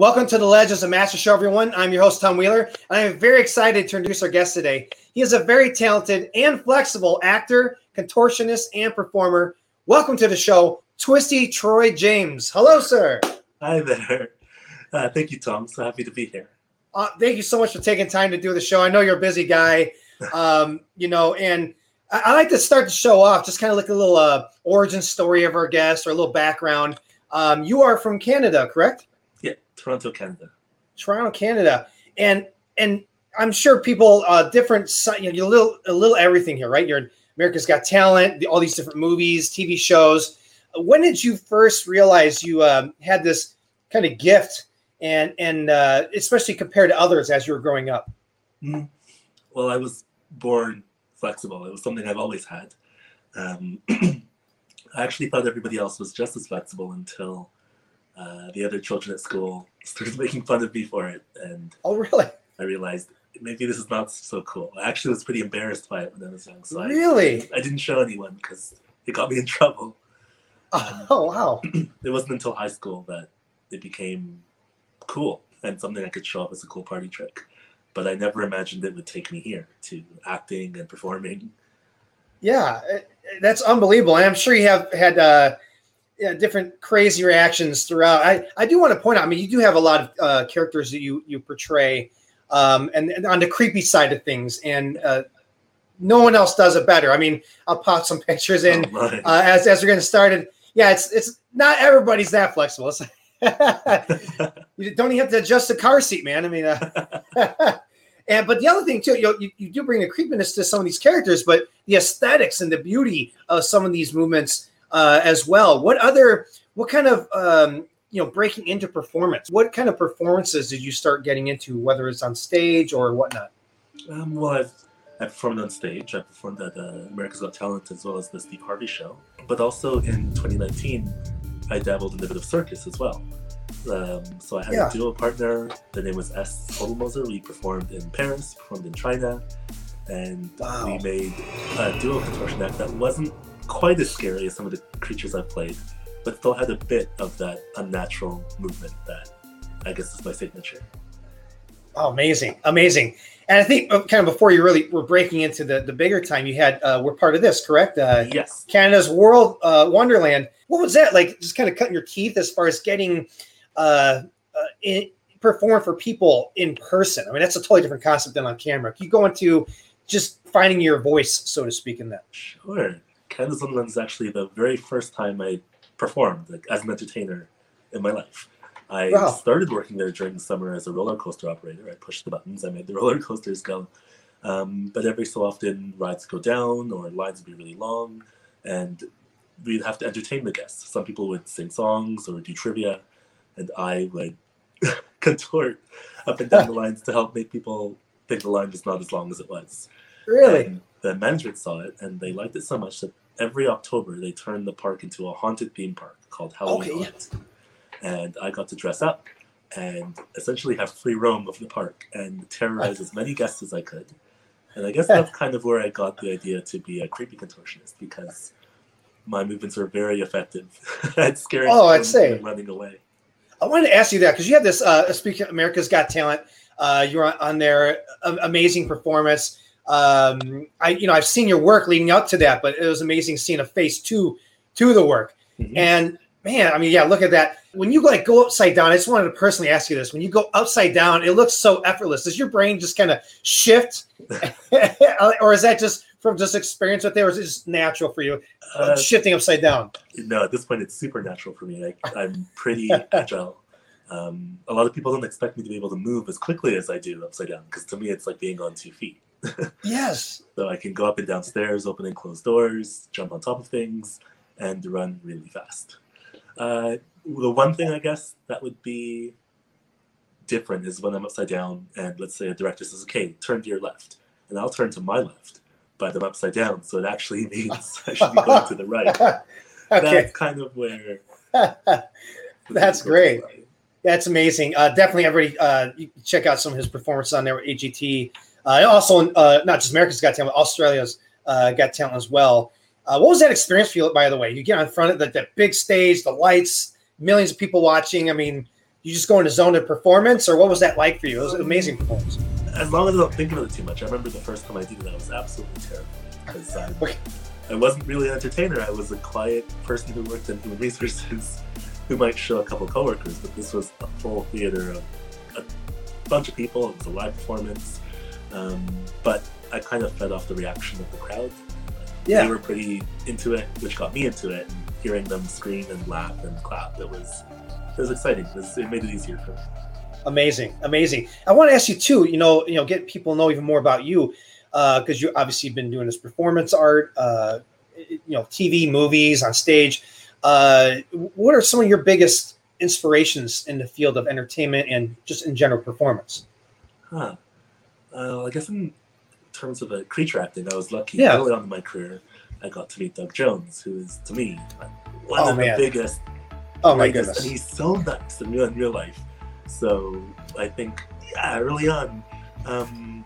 Welcome to the Legends of Master Show, everyone. I'm your host, Tom Wheeler, and I'm very excited to introduce our guest today. He is a very talented and flexible actor, contortionist, and performer. Welcome to the show, Twisty Troy James. Hello, sir. Hi there. Uh, thank you, Tom. So happy to be here. Uh, thank you so much for taking time to do the show. I know you're a busy guy, um, you know, and I, I, like to start the show off just kind of like a little uh, origin story of our guest or a little background. Um, you are from Canada, correct? Toronto, Canada. Toronto, Canada, and and I'm sure people uh, different. You know, you're a little a little everything here, right? You're in America's Got Talent, all these different movies, TV shows. When did you first realize you um, had this kind of gift, and and uh, especially compared to others as you were growing up? Mm. Well, I was born flexible. It was something I've always had. Um, I actually thought everybody else was just as flexible until uh, the other children at school started making fun of me for it, and oh really? I realized maybe this is not so cool. I actually was pretty embarrassed by it when I was young. So really, I, I didn't show anyone because it got me in trouble. Um, oh wow! it wasn't until high school that it became cool and something I could show off as a cool party trick. But I never imagined it would take me here to acting and performing. Yeah, that's unbelievable. And I'm sure you have had uh, yeah, different crazy reactions throughout. I, I do want to point out. I mean, you do have a lot of uh, characters that you you portray, um, and, and, on the creepy side of things, and uh, no one else does it better. I mean, I'll pop some pictures in oh, uh, as as we're getting started. Yeah, it's it's not everybody's that flexible. you don't even have to adjust the car seat, man. I mean, uh, and but the other thing too, you, you you do bring a creepiness to some of these characters, but the aesthetics and the beauty of some of these movements uh, as well. What other, what kind of, um, you know, breaking into performance? What kind of performances did you start getting into, whether it's on stage or whatnot? Um, well, I've, I performed on stage. I performed at uh, America's Got Talent as well as the Steve Harvey Show. But also in 2019, I dabbled in a bit of circus as well. Um, so I had yeah. a duo partner. The name was S. Hodelmoser. We performed in Paris, performed in China, and wow. we made a duo contortion act that wasn't quite as scary as some of the creatures I've played, but still had a bit of that unnatural movement that I guess is my signature. Oh, amazing, amazing! And I think uh, kind of before you really were breaking into the the bigger time, you had uh, we're part of this, correct? Uh, yes. Canada's World uh, Wonderland. What was that like? Just kind of cutting your teeth as far as getting uh, uh, in, perform for people in person. I mean, that's a totally different concept than on camera. You go into just finding your voice, so to speak, in that. Sure. Wonderland is actually the very first time I performed like, as an entertainer in my life. I wow. started working there during the summer as a roller coaster operator. I pushed the buttons, I made the roller coasters go. Um, but every so often, rides go down or lines would be really long, and we'd have to entertain the guests. Some people would sing songs or do trivia, and I would contort up and down the lines to help make people think the line was not as long as it was. Really? And the management saw it and they liked it so much that every October they turn the park into a haunted theme park called Halloween okay, Haunt. And I got to dress up and essentially have free roam of the park and terrorize as many guests as I could. And I guess that's kind of where I got the idea to be a creepy contortionist because my movements are very effective at scaring oh, I'd say. running away. I wanted to ask you that because you had this uh, speaking America's Got Talent. Uh, you were on there, amazing performance um, I you know I've seen your work leading up to that, but it was amazing seeing a face to to the work. Mm-hmm. And man, I mean, yeah, look at that. When you like go upside down, I just wanted to personally ask you this: when you go upside down, it looks so effortless. Does your brain just kind of shift, or is that just from just experience with it, or is it just natural for you uh, shifting upside down? No, at this point, it's super natural for me. I, I'm pretty agile. Um, a lot of people don't expect me to be able to move as quickly as I do upside down because to me, it's like being on two feet yes. So I can go up and down stairs, open and close doors, jump on top of things, and run really fast. Uh, the one thing I guess that would be different is when I'm upside down and let's say a director says, okay, turn to your left. And I'll turn to my left, but I'm upside down. So it actually means I should be going to the right. okay. That's kind of where. That's great. That's amazing. Uh, definitely, everybody, uh, check out some of his performances on there with AGT. Uh, also, uh, not just America's Got Talent, Australia's uh, Got Talent as well. Uh, what was that experience for you, by the way? You get on front of the, the big stage, the lights, millions of people watching. I mean, you just go into zone of performance, or what was that like for you? It was an amazing performance. As long as I don't think about it too much, I remember the first time I did it, I was absolutely terrified because um, I wasn't really an entertainer. I was a quiet person who worked in human resources, who might show a couple coworkers, but this was a full theater of a bunch of people. It was a live performance, um, but I kind of fed off the reaction of the crowd. Yeah. They were pretty into it, which got me into it. And hearing them scream and laugh and clap, it was it was exciting. It, was, it made it easier for me. Amazing, amazing. I want to ask you too. You know, you know, get people know even more about you because uh, you obviously been doing this performance art, uh, you know, TV, movies, on stage. Uh, what are some of your biggest inspirations in the field of entertainment and just in general performance? Huh. Uh, I guess in terms of a creature acting, I was lucky yeah. early on in my career. I got to meet Doug Jones, who is to me one oh, of man. the biggest. Oh my goodness! And he's so nice in real, in real life. So I think, yeah, early on, um,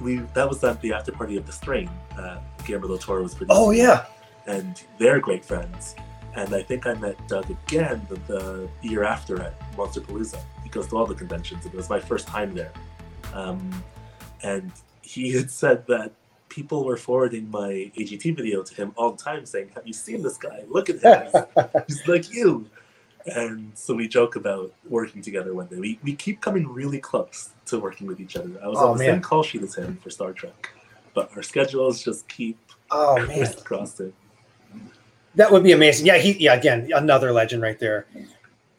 we that was at the after party of the Strain. Uh, Guillermo del Toro was producing. Oh yeah, and they're great friends. And I think I met Doug again the, the year after at Monsterpalooza. He goes to all the conventions, and it was my first time there. Um, and he had said that people were forwarding my AGT video to him all the time, saying, "Have you seen this guy? Look at him. He's, he's like you." And so we joke about working together one day. We, we keep coming really close to working with each other. I was oh, on the man. same call sheet as him for Star Trek, but our schedules just keep oh man crossing. That would be amazing. Yeah, he yeah again another legend right there.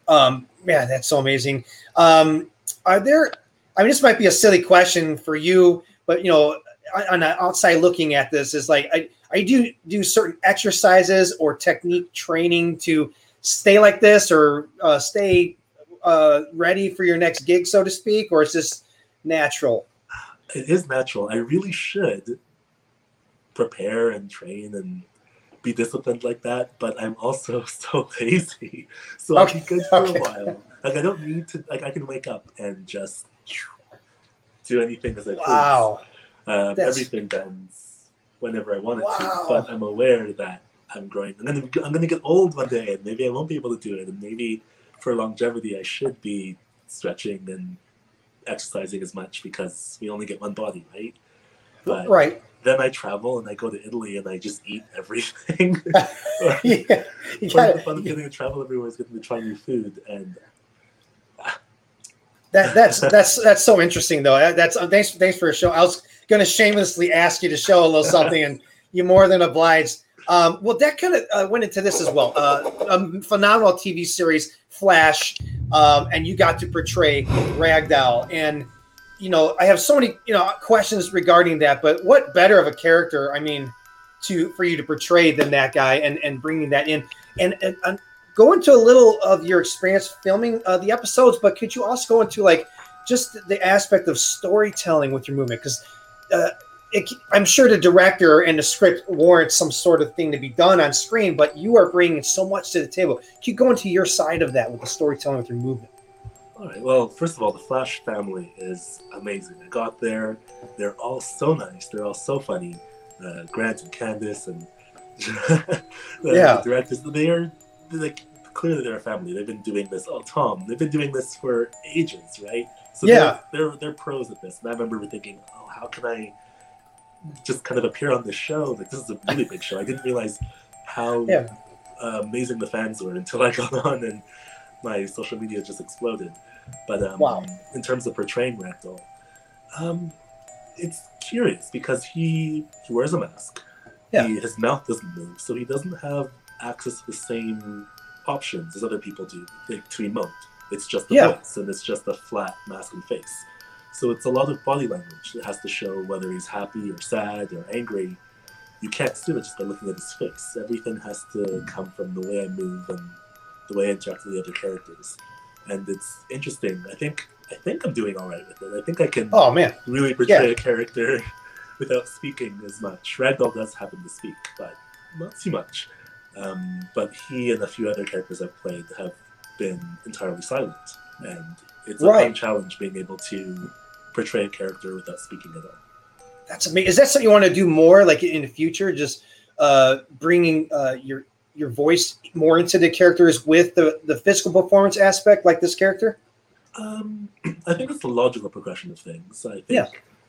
Um, man, that's so amazing. Um, are there? I mean, this might be a silly question for you, but you know, on the outside looking at this, is like I I do do certain exercises or technique training to stay like this or uh, stay uh, ready for your next gig, so to speak, or is this natural? It is natural. I really should prepare and train and be disciplined like that, but I'm also so lazy. So okay. I'll be good for okay. a while. Like I don't need to like I can wake up and just do anything as I please. Wow. Uh, everything bends whenever I want it wow. to, but I'm aware that I'm growing. I'm gonna I'm gonna get old one day, and maybe I won't be able to do it. And maybe for longevity, I should be stretching and exercising as much because we only get one body, right? But right then I travel and I go to Italy and I just eat everything. yeah, part of the fun of getting to travel everywhere is getting to try new food and. That, that's that's that's so interesting though. That's uh, thanks thanks for a show. I was going to shamelessly ask you to show a little something, and you more than obliged. Um, well, that kind of uh, went into this as well. Uh, a phenomenal TV series, Flash, um, and you got to portray Ragdoll and you know, I have so many, you know, questions regarding that. But what better of a character, I mean, to for you to portray than that guy, and and bringing that in, and and, and go into a little of your experience filming uh, the episodes. But could you also go into like just the aspect of storytelling with your movement? Because uh, I'm sure the director and the script warrants some sort of thing to be done on screen, but you are bringing so much to the table. Can you go into your side of that with the storytelling with your movement? All right. Well, first of all, the Flash family is amazing. I got there; they're all so nice. They're all so funny. Uh, Grant and Candice and the, yeah. the directors. They are like clearly they're a family. They've been doing this. Oh, Tom, they've been doing this for ages, right? So yeah, they're, they're, they're pros at this. And I remember thinking, oh, how can I just kind of appear on this show? Like this is a really big show. I didn't realize how yeah. uh, amazing the fans were until I got on and my social media just exploded. But um, wow. in terms of portraying Ragdoll, um, it's curious because he he wears a mask. Yeah. He, his mouth doesn't move, so he doesn't have access to the same options as other people do like, to emote. It's just the yeah. voice, and it's just a flat mask and face. So it's a lot of body language that has to show whether he's happy or sad or angry. You can't see it just by looking at his face. Everything has to come from the way I move and the way I interact with the other characters, and it's interesting. I think I think I'm doing all right with it. I think I can. Oh man, really portray yeah. a character without speaking as much. Ragdoll does happen to speak, but not too much. Um, but he and a few other characters I've played have been entirely silent, and it's a right. fun challenge being able to portray a character without speaking at all. That's amazing. Is that something you want to do more, like in the future? Just uh, bringing uh, your your voice more into the characters with the the physical performance aspect, like this character? Um, I think it's the logical progression of things. I think Yeah.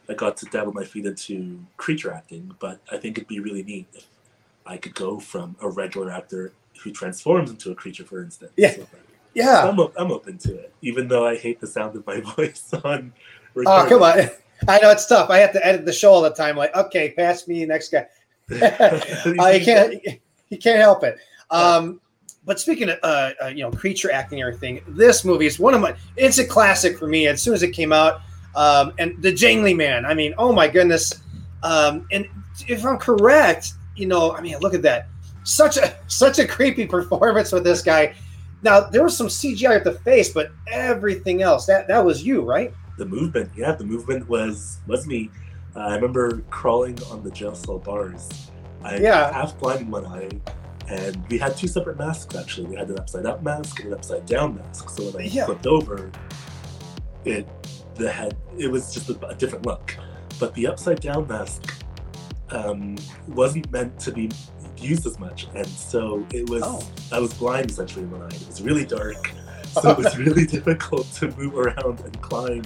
I got to dabble my feet into creature acting, but I think it'd be really neat if I could go from a regular actor who transforms into a creature, for instance. Yeah. So Yeah. I'm, I'm open to it, even though I hate the sound of my voice on. Oh, come on. I know it's tough. I have to edit the show all the time. Like, okay, pass me next guy. Uh, you can't you can't help it. Um, but speaking of uh, uh, you know creature acting and everything, this movie is one of my. It's a classic for me. As soon as it came out, um, and the Jangly Man. I mean, oh my goodness. Um, and if I'm correct, you know, I mean, look at that. Such a such a creepy performance with this guy. Now there was some CGI at the face, but everything else that that was you, right? the movement yeah the movement was was me uh, i remember crawling on the jail cell bars i Yeah. half blind in one eye and we had two separate masks actually we had an upside up mask and an upside down mask so when i Yeah. flipped over it the head it was just a, a different look but the upside down mask um, wasn't meant to be used as much and so it was Oh. i was blind essentially in one eye it was really dark so it was really difficult to move around and climb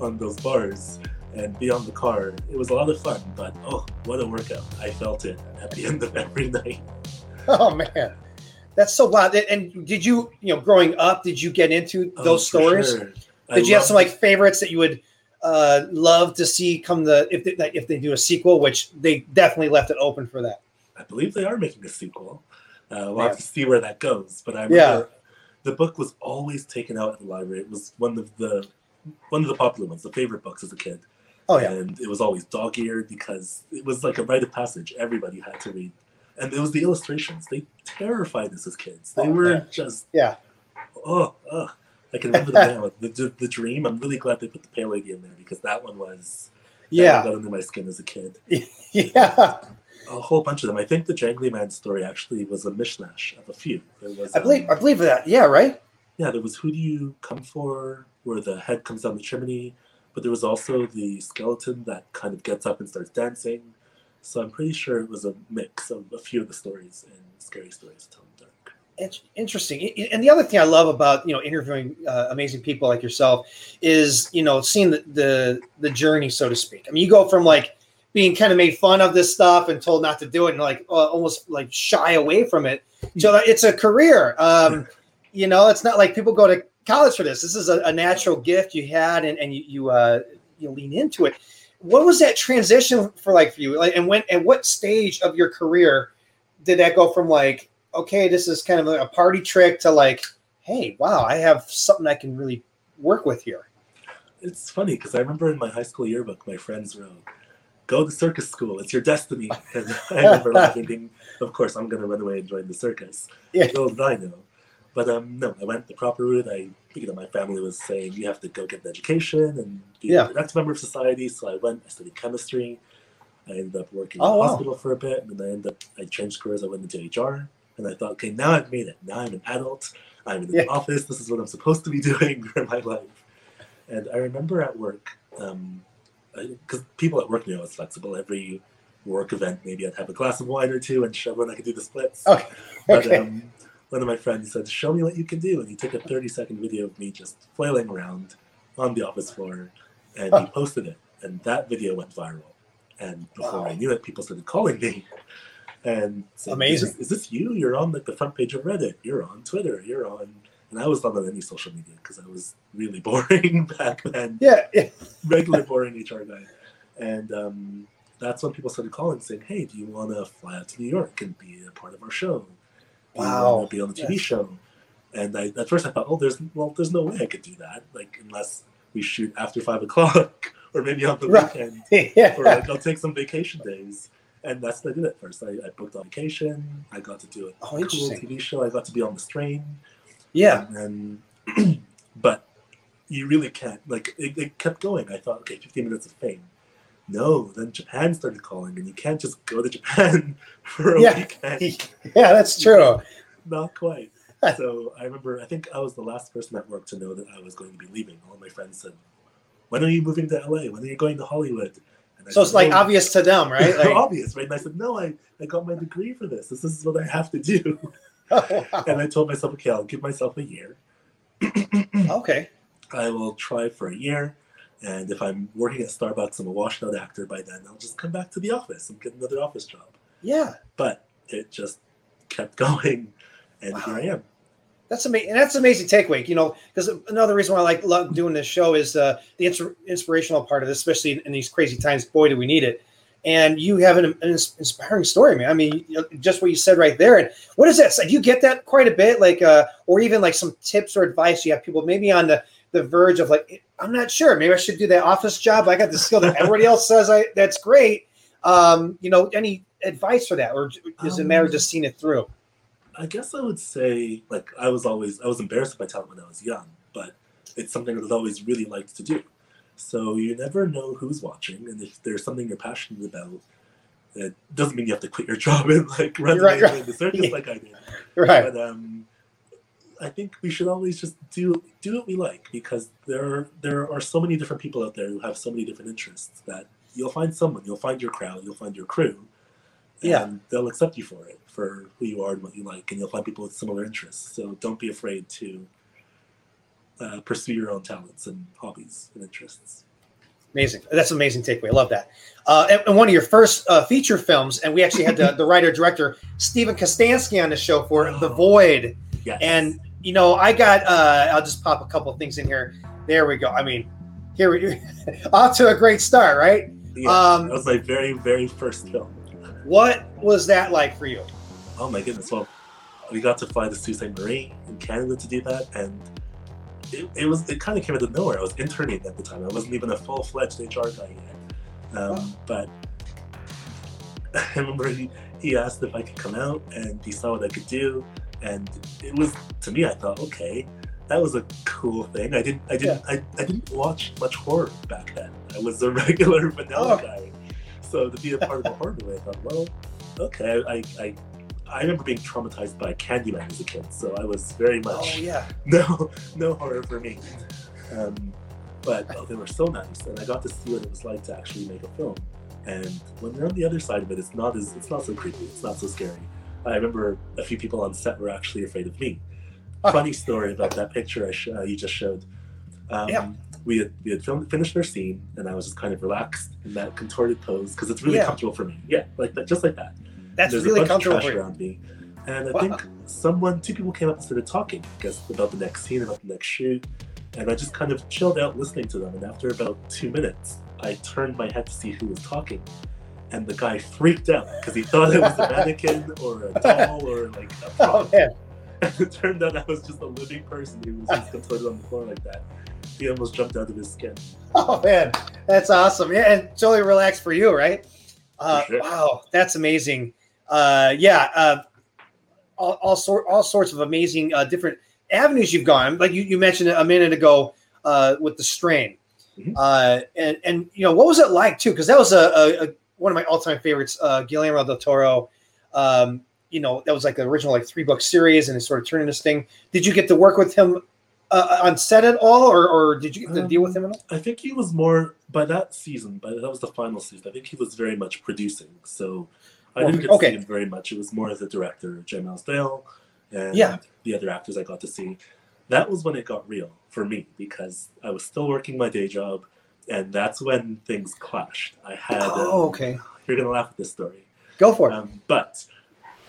on those bars and be on the car. It was a lot of fun, but oh, what a workout! I felt it at the end of every night. Oh man, that's so wild. And- did you, you know, growing up, did you get into Oh, those for stories? sure. I Did you have some like favorites that you would uh, love to see come the if they, if they do a sequel, which they definitely left it open for that. I believe they are making a sequel. Uh, we'll Yeah. have to see where that goes. But I remember Yeah. the book was always taken out at the library. It was one of the one of the popular ones, the favorite books as a kid. Oh yeah, and it was always dog-eared because it was like a rite of passage everybody had to read and it was the illustrations they terrified us as kids they Oh, were yeah. just Yeah. oh, oh i can remember the now the, the, the dream i'm really glad they put the pale lady in there because that one was that one yeah, got under my skin as a kid yeah. a whole bunch of them i think the jangly man story actually was a mishmash of a few there was I believe I um, believe that. Yeah, right. yeah, there was Who Do You Come For, where the head comes down the chimney, but there was also the skeleton that kind of gets up and starts dancing. So I'm pretty sure it was a mix of a few of the stories and scary stories to tell in the dark. It's interesting. And the other thing I love about you know interviewing uh, amazing people like yourself is you know seeing the, the the journey, so to speak. I mean, you go from like being kind of made fun of this stuff and told not to do it, and like uh, almost like shy away from it. So it's a career. Um, you know, it's not like people go to college for this. This is a, a natural gift you had, and, and you you uh, you lean into it. What was that transition for like for you? Like, and when and what stage of your career did that go from like okay, this is kind of a party trick to like, hey, wow, I have something I can really work with here. It's funny because I remember in my high school yearbook, my friends wrote, Go to circus school, it's your destiny. And I remember laughing, thinking, Of course, I'm going to run away and join the circus. Yeah. Little did I know. But um, no, I went the proper route. I, you know, my family was saying you have to go get an education and be Yeah. a productive member of society. So I went. I studied chemistry. I ended up working Oh, in a wow. hospital for a bit, and then I ended up. I changed careers. I went into HR, and I thought, okay, now I've made it. Now I'm an adult. I'm in Yeah. the office. This is what I'm supposed to be doing for my life. And I remember at work, because people at work knew I was flexible. Every work event, maybe I'd have a glass of wine or two and show when I could do the splits. Okay. But Okay. um, one of my friends said, "Show me what you can do," and he took a 30 second video of me just flailing around on the office floor, and he posted it, and that video went viral. And before I knew it, people started calling me, and said, Amazing. Is, this- is this you? You're on like the front page of Reddit. You're on Twitter. You're on." And I was not on any social media because I was really boring back then yeah, yeah. regular boring HR guy. And um, that's when people started calling saying, Hey, do you want to fly out to New York and be a part of our show? Do Wow. be on the TV Yes. show? And I, at first I thought, oh, there's well, there's no way I could do that, like unless we shoot after five o'clock or maybe on the Right. weekend, yeah. or like I'll take some vacation days. And that's what I did at first. I, I booked on vacation. I got to do a Oh, cool. TV show. I got to be on the strain. Yeah. And then, but you really can't. Like, it, it kept going. I thought, okay, 15 minutes of fame. No, then Japan started calling, and you can't just go to Japan for a Yeah. weekend. Yeah, that's true. Not quite. So I remember, I think I was the last person at work to know that I was going to be leaving. All my friends said, When are you moving to LA? When are you going to Hollywood? So it's like no. obvious to them, right? Like, obvious, right? And I said, no, I, I got my degree for this. This is what I have to do. Oh, wow. And I told myself, okay, I'll give myself a year. okay. I will try for a year. And if I'm working at Starbucks, I'm a washed out actor by then, I'll just come back to the office and get another office job. Yeah. But it just kept going. And wow. here I am. That's amazing. That's amazing takeaway. You know, because another reason why I like love doing this show is uh, the inspirational part of this, especially in, in, these crazy times. Boy, do we need it! And you have an, an, inspiring story, man. I mean, just what you said right there. And what is that? So do you get that quite a bit, like, uh, or even like some tips or advice you have people maybe on the the verge of like, I'm not sure. Maybe I should do that office job. I got the skill that everybody else says I that's great. Um, you know, any advice for that, or is it matter um, just seeing it through? I guess I would say like I was always I was embarrassed by talent when I was young, but it's something that I've always really liked to do. So you never know who's watching, and if there's something you're passionate about, it doesn't mean you have to quit your job and like run right, right. the circus like I did. Right. But um, I think we should always just do do what we like because there are, there are so many different people out there who have so many different interests that you'll find someone, you'll find your crowd, you'll find your crew, and yeah. they'll accept you for it for who you are and what you like, and you'll find people with similar interests. So don't be afraid to uh, pursue your own talents and hobbies and interests. Amazing. That's an amazing takeaway. I love that. Uh, and, and, one of your first uh, feature films, and we actually had the, the writer director Steven Kostanski on the show for oh, The Void. Yes. And you know, I got. Uh, I'll just pop a couple things in here. There we go. I mean, here we off to a great start, right? Yeah, um, that was my very, very first film. What was that like for you? oh my goodness, well, we got to fly the Sault Ste. Marie in Canada to do that, and it, it was it kind of came out of nowhere. I was interning at the time. I wasn't even a full fledged HR guy yet, um, oh. but I remember he, he asked if I could come out, and he saw what I could do, and it was to me. I thought, okay, that was a cool thing. I didn't I didn't yeah. I, I didn't watch much horror back then. I was a regular vanilla oh. guy, so to be a part of a horror movie, I thought, well, okay, I, I I remember being traumatized by Candyman as a kid, so I was very much oh, yeah. no no horror for me. Um, but oh, they were so nice, and I got to see what it was like to actually make a film. And when you're on the other side of it, it's not as it's not so creepy, it's not so scary. I remember a few people on set were actually afraid of me. Funny story about that picture I sh- uh, you just showed. Um, yeah. We had, we had filmed, finished our scene, and I was just kind of relaxed in that contorted pose because it's really yeah. comfortable for me. Yeah, like that, just like that. That's There's really a bunch comfortable of trash around me. And I wow. think someone, two people came up and started talking, I guess, about the next scene, about the next shoot. And I just kind of chilled out listening to them. And after about two minutes, I turned my head to see who was talking. And the guy freaked out because he thought it was a mannequin or a doll or like a oh, prop. Oh, man. And it turned out I was just a living person who was just contorted on the floor like that. He almost jumped out of his skin. Oh man, that's awesome. Yeah, and totally relaxed for you, right? Uh, sure. Wow, that's amazing uh, yeah, uh, all, all, sort, all sorts of amazing uh, different avenues you've gone. Like you, you mentioned a minute ago uh, with the strain, mm-hmm. uh, and and you know what was it like too? Because that was a, a, a, one of my all time favorites, uh, Guillermo del Toro. Um, you know that was like the original like three book series, and it sort of turned this thing. Did you get to work with him uh, on set at all, or, or did you get to um, deal with him at all? I think he was more by that season, but that was the final season. I think he was very much producing. So I didn't get to see him very much. It was more as a director, J. Miles Dale, and yeah. the other actors I got to see. That was when it got real for me because I was still working my day job, and that's when things clashed. I had. Oh, um, okay. You're gonna laugh at this story. Go for it. Um, but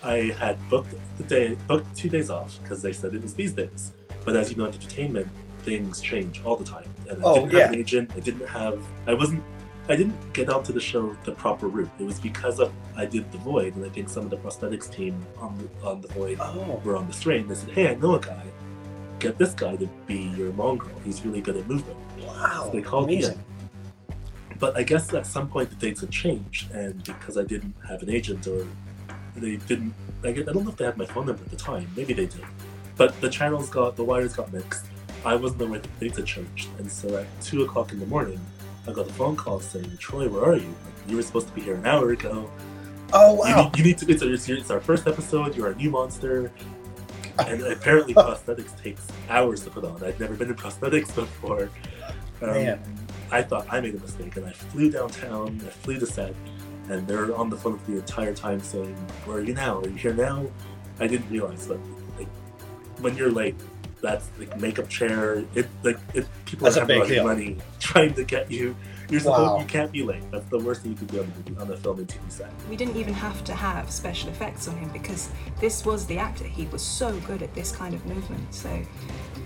I had booked the day, booked two days off because they said it was these days. But as you know, in entertainment, things change all the time. And I oh, didn't yeah. have an agent. I didn't have. I wasn't I didn't get onto the show the proper route. It was because of I did the Void, and I think some of the prosthetics team on the, on the Void oh. were on the strain. They said, "Hey, I know a guy. Get this guy to be your mongrel. He's really good at movement." Wow, so they called amazing. me in. But I guess at some point the dates had changed, and because I didn't have an agent or they didn't, I, I don't know if they had my phone number at the time. Maybe they did. But the channels got the wires got mixed. I wasn't aware the dates had changed, and so at two o'clock in the morning, I got a phone call saying, Troy, where are you? Like, you were supposed to be here an hour ago. Oh, wow. You need, you need to, it's, it's, it's, our first episode. You're a new monster. And apparently, prosthetics takes hours to put on. I'd never been in prosthetics before. Um, Man. I thought I made a mistake, and I flew downtown. I flew to set, and they're on the phone the entire time saying, "Where are you now? Are you here now?" I didn't realize that like, when you're late, that's like makeup chair. It like it people That's are big having money trying to get you. You're Wow. supposed you can't be late. That's the worst thing you could do on the, on the film and TV set. We didn't even have to have special effects on him because this was the actor. He was so good at this kind of movement. So,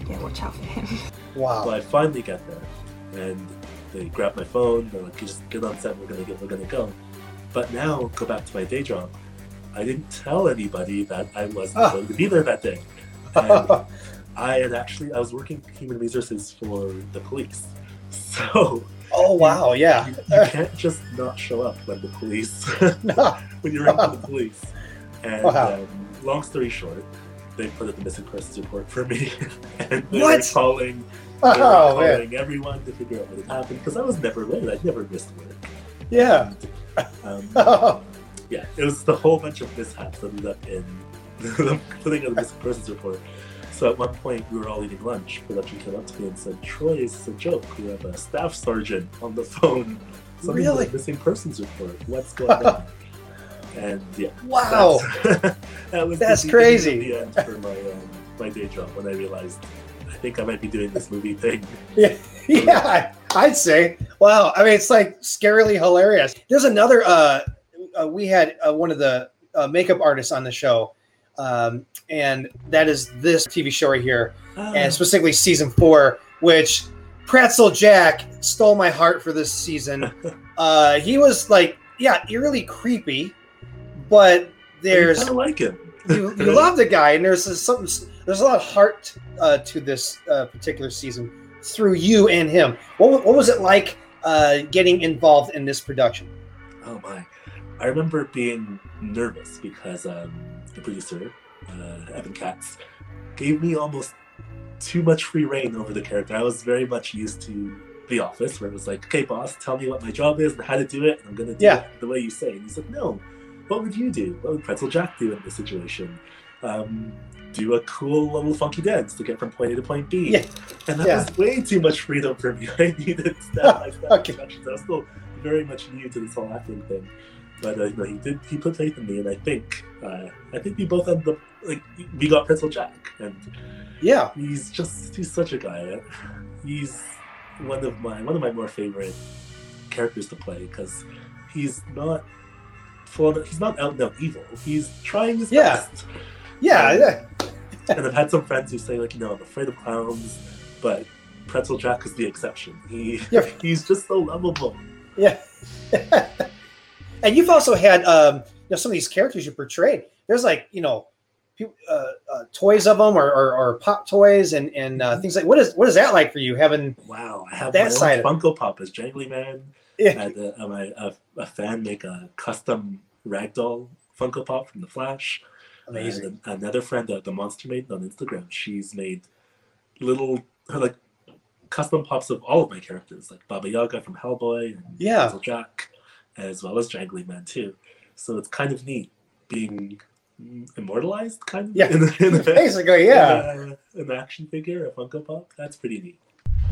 yeah, watch out for him. Wow. Well, I finally get there, and they grab my phone. They're like, "Just get on set. We're gonna get. We're gonna go." But now, go back to my day job. I didn't tell anybody that I wasn't Ah. going to be there that day. And I had actually I was working human resources for the police, so oh wow. Yeah. you, you can't just not show up when the police No. when you're in the police. And Wow. um, long story short, they put in the missing persons report for me, and they What? were calling they were Oh man. everyone to figure out what had happened because I was never late. I never missed work. Yeah. Um, Oh, yeah, it was the whole bunch of mishaps that ended up in them putting in the missing persons report. So at one point, we were all eating lunch. Production came up to me and said, "Troy, it's a joke. We have a staff sergeant on the phone. Something Really? missing persons report. What's going on?" and yeah, wow. that's, that was That's of crazy. The end for my um, my day job when I realized I think I might be doing this movie thing. Yeah, I'd say. Wow. I mean, it's like scarily hilarious. There's another. Uh, uh we had uh, one of the uh, makeup artists on the show, um, and that is this TV show right here, and specifically season four, which Pretzel Jack stole my heart for this season. Uh, he was like, yeah, eerily creepy, but there's kind of like him. you, you love the guy, and there's something. There's a lot of heart uh, to this uh, particular season through you and him. What, what was it like uh, getting involved in this production? Oh my! I remember being nervous because um, the producer, uh, Evan Katz, gave me almost too much free reign over the character. I was very much used to The Office, where it was like, "Okay, boss, tell me what my job is and how to do it, and I'm gonna do Yeah. it the way you say." And he said, "No, what would you do? What would Pretzel Jack do in this situation?" Um, do a cool little funky dance to get from point A to point B. Yeah. And that Yeah. was way too much freedom for me. I needed step Okay. I was still very much new to this whole acting thing. But uh, you know, he did. He put faith in me, and I think uh, I think we both ended up like we got Pretzel Jack, and Yeah, he's just he's such a guy. He's one of my one of my more favorite characters to play because he's not full. He's not out and out evil. He's trying his Yeah. best. yeah, Um, yeah. and I've had some friends who say like, you know, I'm afraid of clowns, but Pretzel Jack is the exception. He Yeah. he's just so lovable. yeah. and you've also had um, you know some of these characters you portrayed. There's like you know, uh, uh, toys of them or, or, or pop toys and and uh, things like. What is what is that like for you having? Wow, I have That side Funko Pop as Jangly Man. I Yeah, had a, a, my- a, a fan make a custom ragdoll Funko Pop from The Flash. amazing. And another friend, uh, the Monster Maiden on Instagram, she's made little like custom pops of all of my characters, like Baba Yaga from Hellboy and Yeah. Jack, as well as Jangly Man too. So it's kind of neat being mm, immortalized, kind of. Yeah. in, in a- Basically, yeah. in a- an action figure, a Funko Pop. That's pretty neat.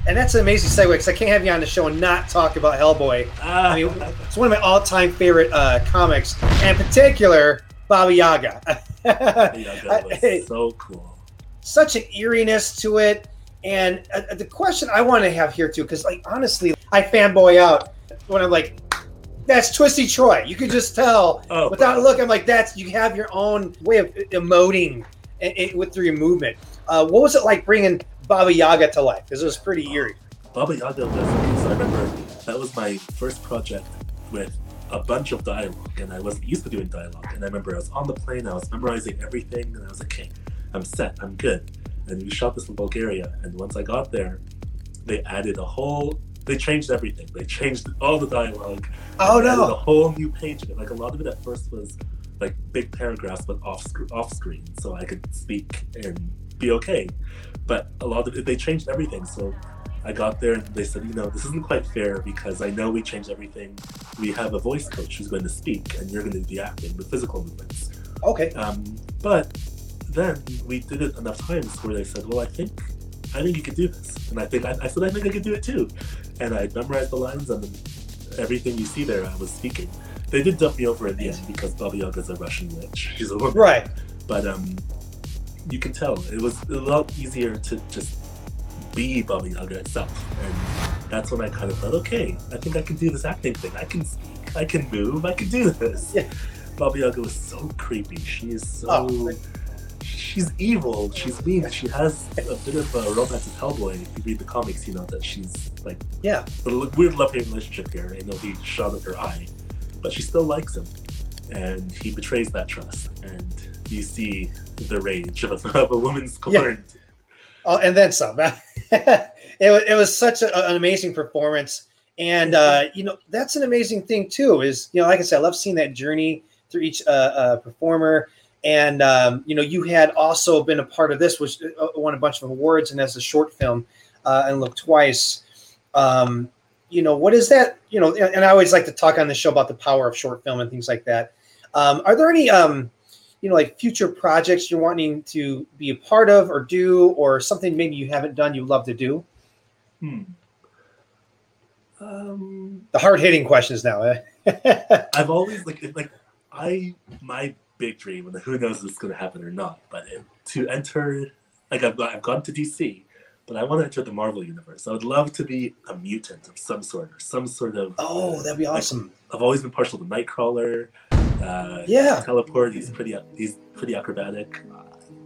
And that's an amazing segue because I can't have you on the show and not talk about Hellboy. Ah, I mean, it's one of my all-time favorite uh, comics, and in particular, Baba Yaga. Yaga was so cool. Such an eeriness to it, and uh, the question I want to have here too, because like honestly, I fanboy out when I'm like, "That's Twisty Troy." You could just tell Oh, without a look. I'm like, "That's you have your own way of emoting and, and with through your movement." Uh, what was it like bringing Baba Yaga to life? Because it was pretty eerie. Baba Yaga was, so I remember that was my first project with a bunch of dialogue, and I wasn't used to doing dialogue. And I remember I was on the plane, I was memorizing everything, and I was like, okay, I'm set, I'm good. And we shot this in Bulgaria, and once I got there, they added a whole, they changed everything. They changed all the dialogue. Oh added a whole new page of it. Like a lot of it at first was like big paragraphs, but off sc- off screen, so I could speak and be okay. But a lot of it, they changed everything. So I got there and they said, you know, this isn't quite fair because I know we changed everything. We have a voice coach who's going to speak, and you're going to the acting with physical movements. Okay. Um, but then we did it enough times where they said, well, I think I think you could do this. And I think I, I said I think I could do it too. And I memorized the lines and everything you see there I was speaking. They did dump me over at the end because Baba Yaga's a Russian witch. She's a woman. Right. But um you can tell it was a lot easier to just be Baba Yaga itself. And that's when I kind of thought, okay, I think I can do this acting thing. I can speak, I can move, I can do this. Yeah. Baba Yaga was so creepy. She is so Oh. She's evil. She's mean. She has a bit of a romance with Hellboy. If you read the comics, you know that she's like Yeah. a weird love-hate relationship here. Know he shot at her eye, but she still likes him, and he betrays that trust. And you see the rage of, of a woman scorned. Oh, and then some. it, was, it was such a, an amazing performance. And, uh, you know, that's an amazing thing, too, is, you know, like I said, I love seeing that journey through each uh, uh, performer. And, um, you know, you had also been a part of this, which uh, won a bunch of awards and as a short film uh, and Look Twice. Um, you know, what is that? You know, and, and I always like to talk on the show about the power of short film and things like that. Um, are there any, um, you know, like future projects you're wanting to be a part of or do, or something maybe you haven't done you'd love to do? Hmm. Um, The hard hitting questions now. eh? I've always like like I my big dream, and who knows if it's going to happen or not, but it, to enter like I've got, I've gone to DC, but I want to enter the Marvel universe. I would love to be a mutant of some sort or some sort of. oh, that'd be awesome. I've always been partial to Nightcrawler. Uh, Yeah. teleport. He's pretty he's pretty acrobatic.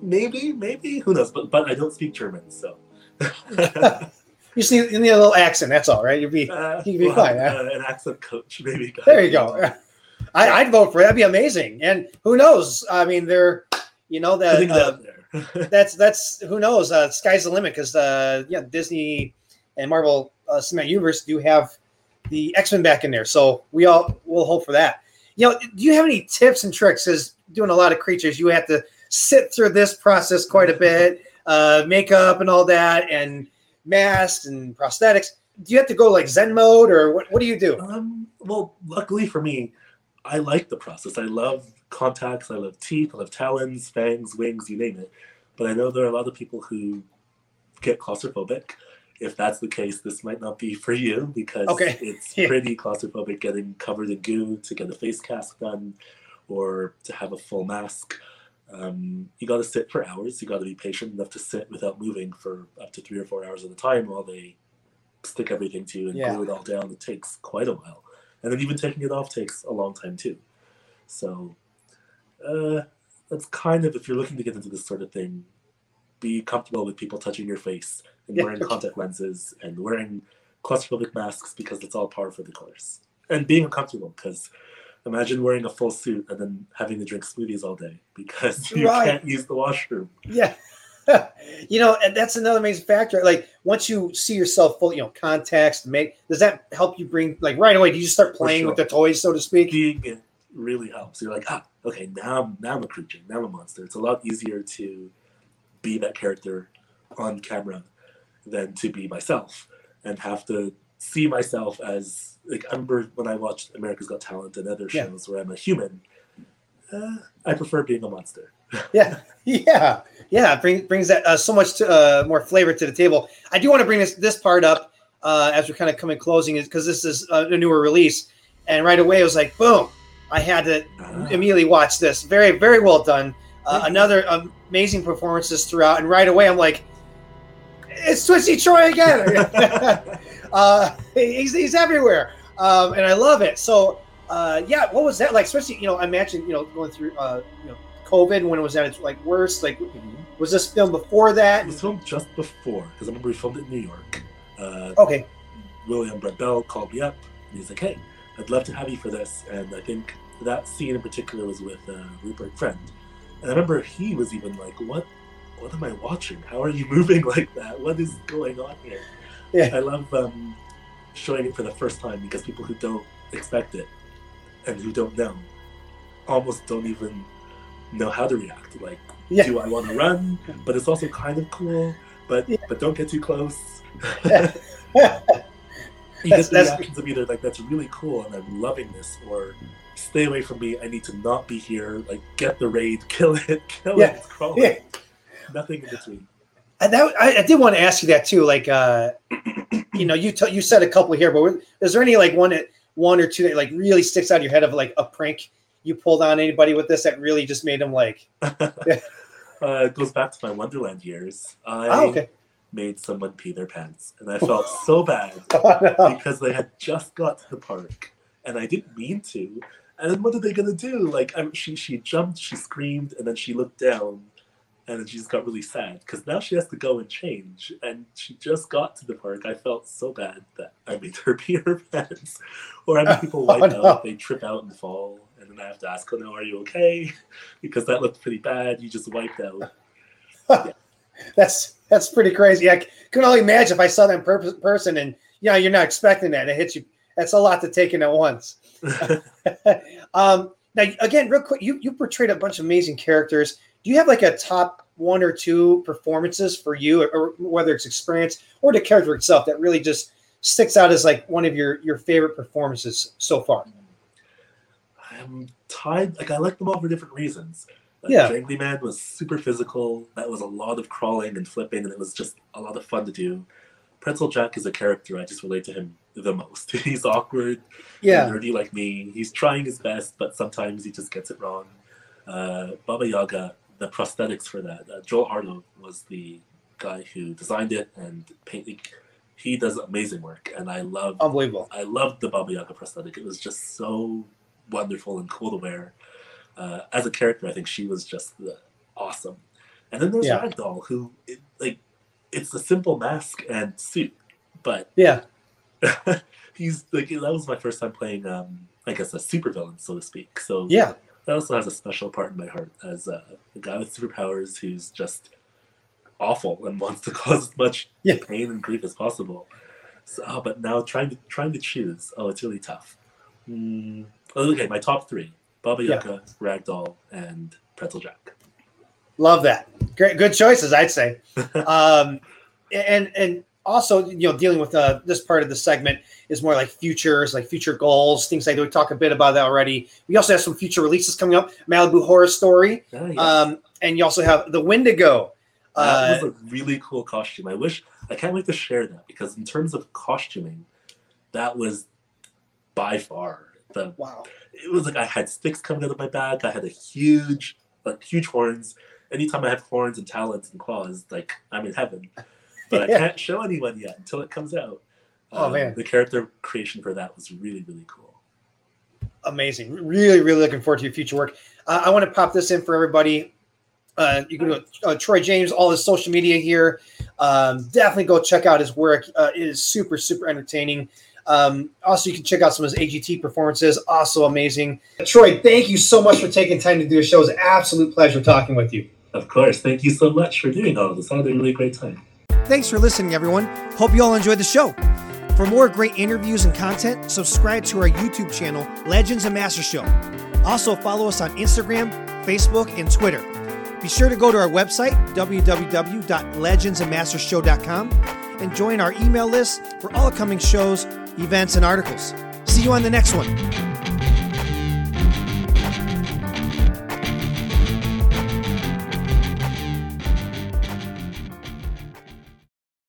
Maybe, maybe who knows? But but I don't speak German, so. You see, you need a little accent. That's all, right? You'd be Uh, You can be we'll fine, uh, an accent coach, maybe. there. You go. I, I'd vote for it. That'd be amazing. And who knows? I mean, they're, you know, that uh, that's that's who knows. Uh, sky's the limit because uh, yeah, Disney and Marvel uh, Cinematic Universe do have the X Men back in there, so we all will hope for that. You know, do you have any tips and tricks? As doing a lot of creatures, you have to sit through this process quite a bit, uh, makeup and all that, and masks and prosthetics. Do you have to go like Zen mode, or what? What do you do? Um, well, luckily for me, I like the process. I love contacts. I love teeth. I love talons, fangs, wings, you name it. But I know there are a lot of people who get claustrophobic. If that's the case, this might not be for you because Okay. it's Yeah. pretty claustrophobic getting covered in goo to get a face cast done or to have a full mask. Um, you got to sit for hours. You got to be patient enough to sit without moving for up to three or four hours at a time while they stick everything to you and Yeah. glue it all down. It takes quite a while, and then even taking it off takes a long time too. So uh, that's kind of if you're looking to get into this sort of thing, be comfortable with people touching your face and Yeah. wearing contact lenses and wearing claustrophobic masks because it's all par for the course. And being uncomfortable because imagine wearing a full suit and then having to drink smoothies all day because you Right. can't use the washroom. Yeah. you know, and that's another amazing factor. Like once you see yourself full, you know, context, make does that help you bring like right away? Do you just start playing sure. with the toys, so to speak? Being it really helps. You're like, ah, okay, now I'm now I'm a creature, now I'm a monster. It's a lot easier to be that character on camera than to be myself and have to see myself as like I remember when I watched America's Got Talent and other Yeah. shows where I'm a human. Uh, I prefer being a monster. Yeah, yeah, yeah. Bring, brings that uh, so much to, uh, more flavor to the table. I do want to bring this this part up uh, as we're kind of coming closing, is because this is uh, a newer release, and right away it was like, boom! I had to Ah. immediately watch this. Very, very well done. Uh, another amazing performances throughout, and right away I'm like, it's Twisty Troy again. uh, he's he's everywhere, um, and I love it. So, uh, yeah, what was that like? Especially, you know, I imagine, you know, going through, uh, you know, COVID when it was at its like worst. Like, was this film before It that? was filmed just before because I remember we filmed it in New York. Uh, Okay, William Brent Bell called me up and he's like, "Hey, I'd love to have you for this." And I think that scene in particular was with uh, Rupert Friend, and I remember he was even like, "What? What am I watching? How are you moving like that? What is going on here?" Yeah. I love um, showing it for the first time because people who don't expect it and who don't know almost don't even know how to react. Like, Yeah. do I want to run? But it's also kind of cool. But Yeah. but don't get too close. You That's- get the that's- reactions of either like that's really cool and I'm loving this, or stay away from me. I need to not be here. Like get the raid, kill it, kill Yeah. it, crawl Yeah. it. Nothing in between. And that I, I, did want to ask you that too. Like, uh, you know, you t- you said a couple here, but is there any like one one or two that like really sticks out of your head of like a prank you pulled on anybody with this that really just made them like? uh, it goes back to my Wonderland years. I oh, okay. made someone pee their pants, and I felt so bad oh, no. because they had just got to the park, and I didn't mean to. And then what are they gonna do? Like, I, she she jumped, she screamed, and then she looked down and then she just got really sad because now she has to go and change and she just got to the park i felt so bad that i made her pee her pants or i make people wipe oh, no. out they trip out and fall and then i have to ask no are you okay? Because that looked pretty bad. You just wiped out. Yeah. that's that's pretty crazy. I can only imagine if i saw that in per- person and you know you're not expecting that. It hits you. That's a lot to take in at once. Um now again real quick you you portrayed a bunch of amazing characters. Do you have like a top one or two performances for you, or whether it's experience or the character itself that really just sticks out as like one of your your favorite performances so far? I'm tied. Like I like them all for different reasons. Like, yeah, Jangly Man was super physical. That was a lot of crawling and flipping, and it was just a lot of fun to do. Pretzel Jack is a character I just relate to him the most. He's awkward, yeah, nerdy like me. He's trying his best, but sometimes he just gets it wrong. Uh, Baba Yaga the prosthetics for that. Uh, Joel Harlow was the guy who designed it and painted. He does amazing work, and I love unbelievable. I loved the Baba Yaga prosthetic. It was just so wonderful and cool to wear. Uh, as a character, I think she was just the, awesome. And then there's yeah. Ragdoll, who it, like it's a simple mask and suit, but yeah, he's like that was my first time playing, um, I guess, a supervillain, so to speak. So yeah, that also has a special part in my heart as a, a guy with superpowers who's just awful and wants to cause as much yeah. pain and grief as possible. So, oh, but now trying to trying to choose, oh, it's really tough. Mm, okay, my top three: Baba Yaga, yeah. Ragdoll, and Pretzel Jack. Love that. Great, good choices, I'd say. um, and and also, you know, dealing with uh, this part of the segment is more like futures, like future goals, things like that. We talk a bit about that already. We also have some future releases coming up. Malibu Horror Story, oh, yes. um, and you also have the Wendigo. That uh, was a really cool costume. I wish I can't wait to share that because in terms of costuming, that was by far wow. It was like I had sticks coming out of my back. I had a huge, like huge horns. Anytime I have horns and talons and claws, like I'm in heaven but yeah. I can't show anyone yet until it comes out. Oh um, man, the character creation for that was really really cool. Amazing, really really looking forward to your future work. Uh, I want to pop this in for everybody. Uh, you can go uh, Troy James, all his social media here. Um, definitely go check out his work. Uh, it is super super entertaining. Um, also, you can check out some of his AGT performances. Also amazing. Troy, thank you so much for taking time to do a show. It was an absolute pleasure talking with you. Of course. Thank you so much for doing all of this. I had a really great time. Thanks for listening, everyone. Hope you all enjoyed the show. For more great interviews and content, subscribe to our YouTube channel, Legends and Master Show. Also, follow us on Instagram, Facebook, and Twitter. Be sure to go to our website, www.legendsandmastershow.com, and join our email list for all upcoming shows, events, and articles. See you on the next one.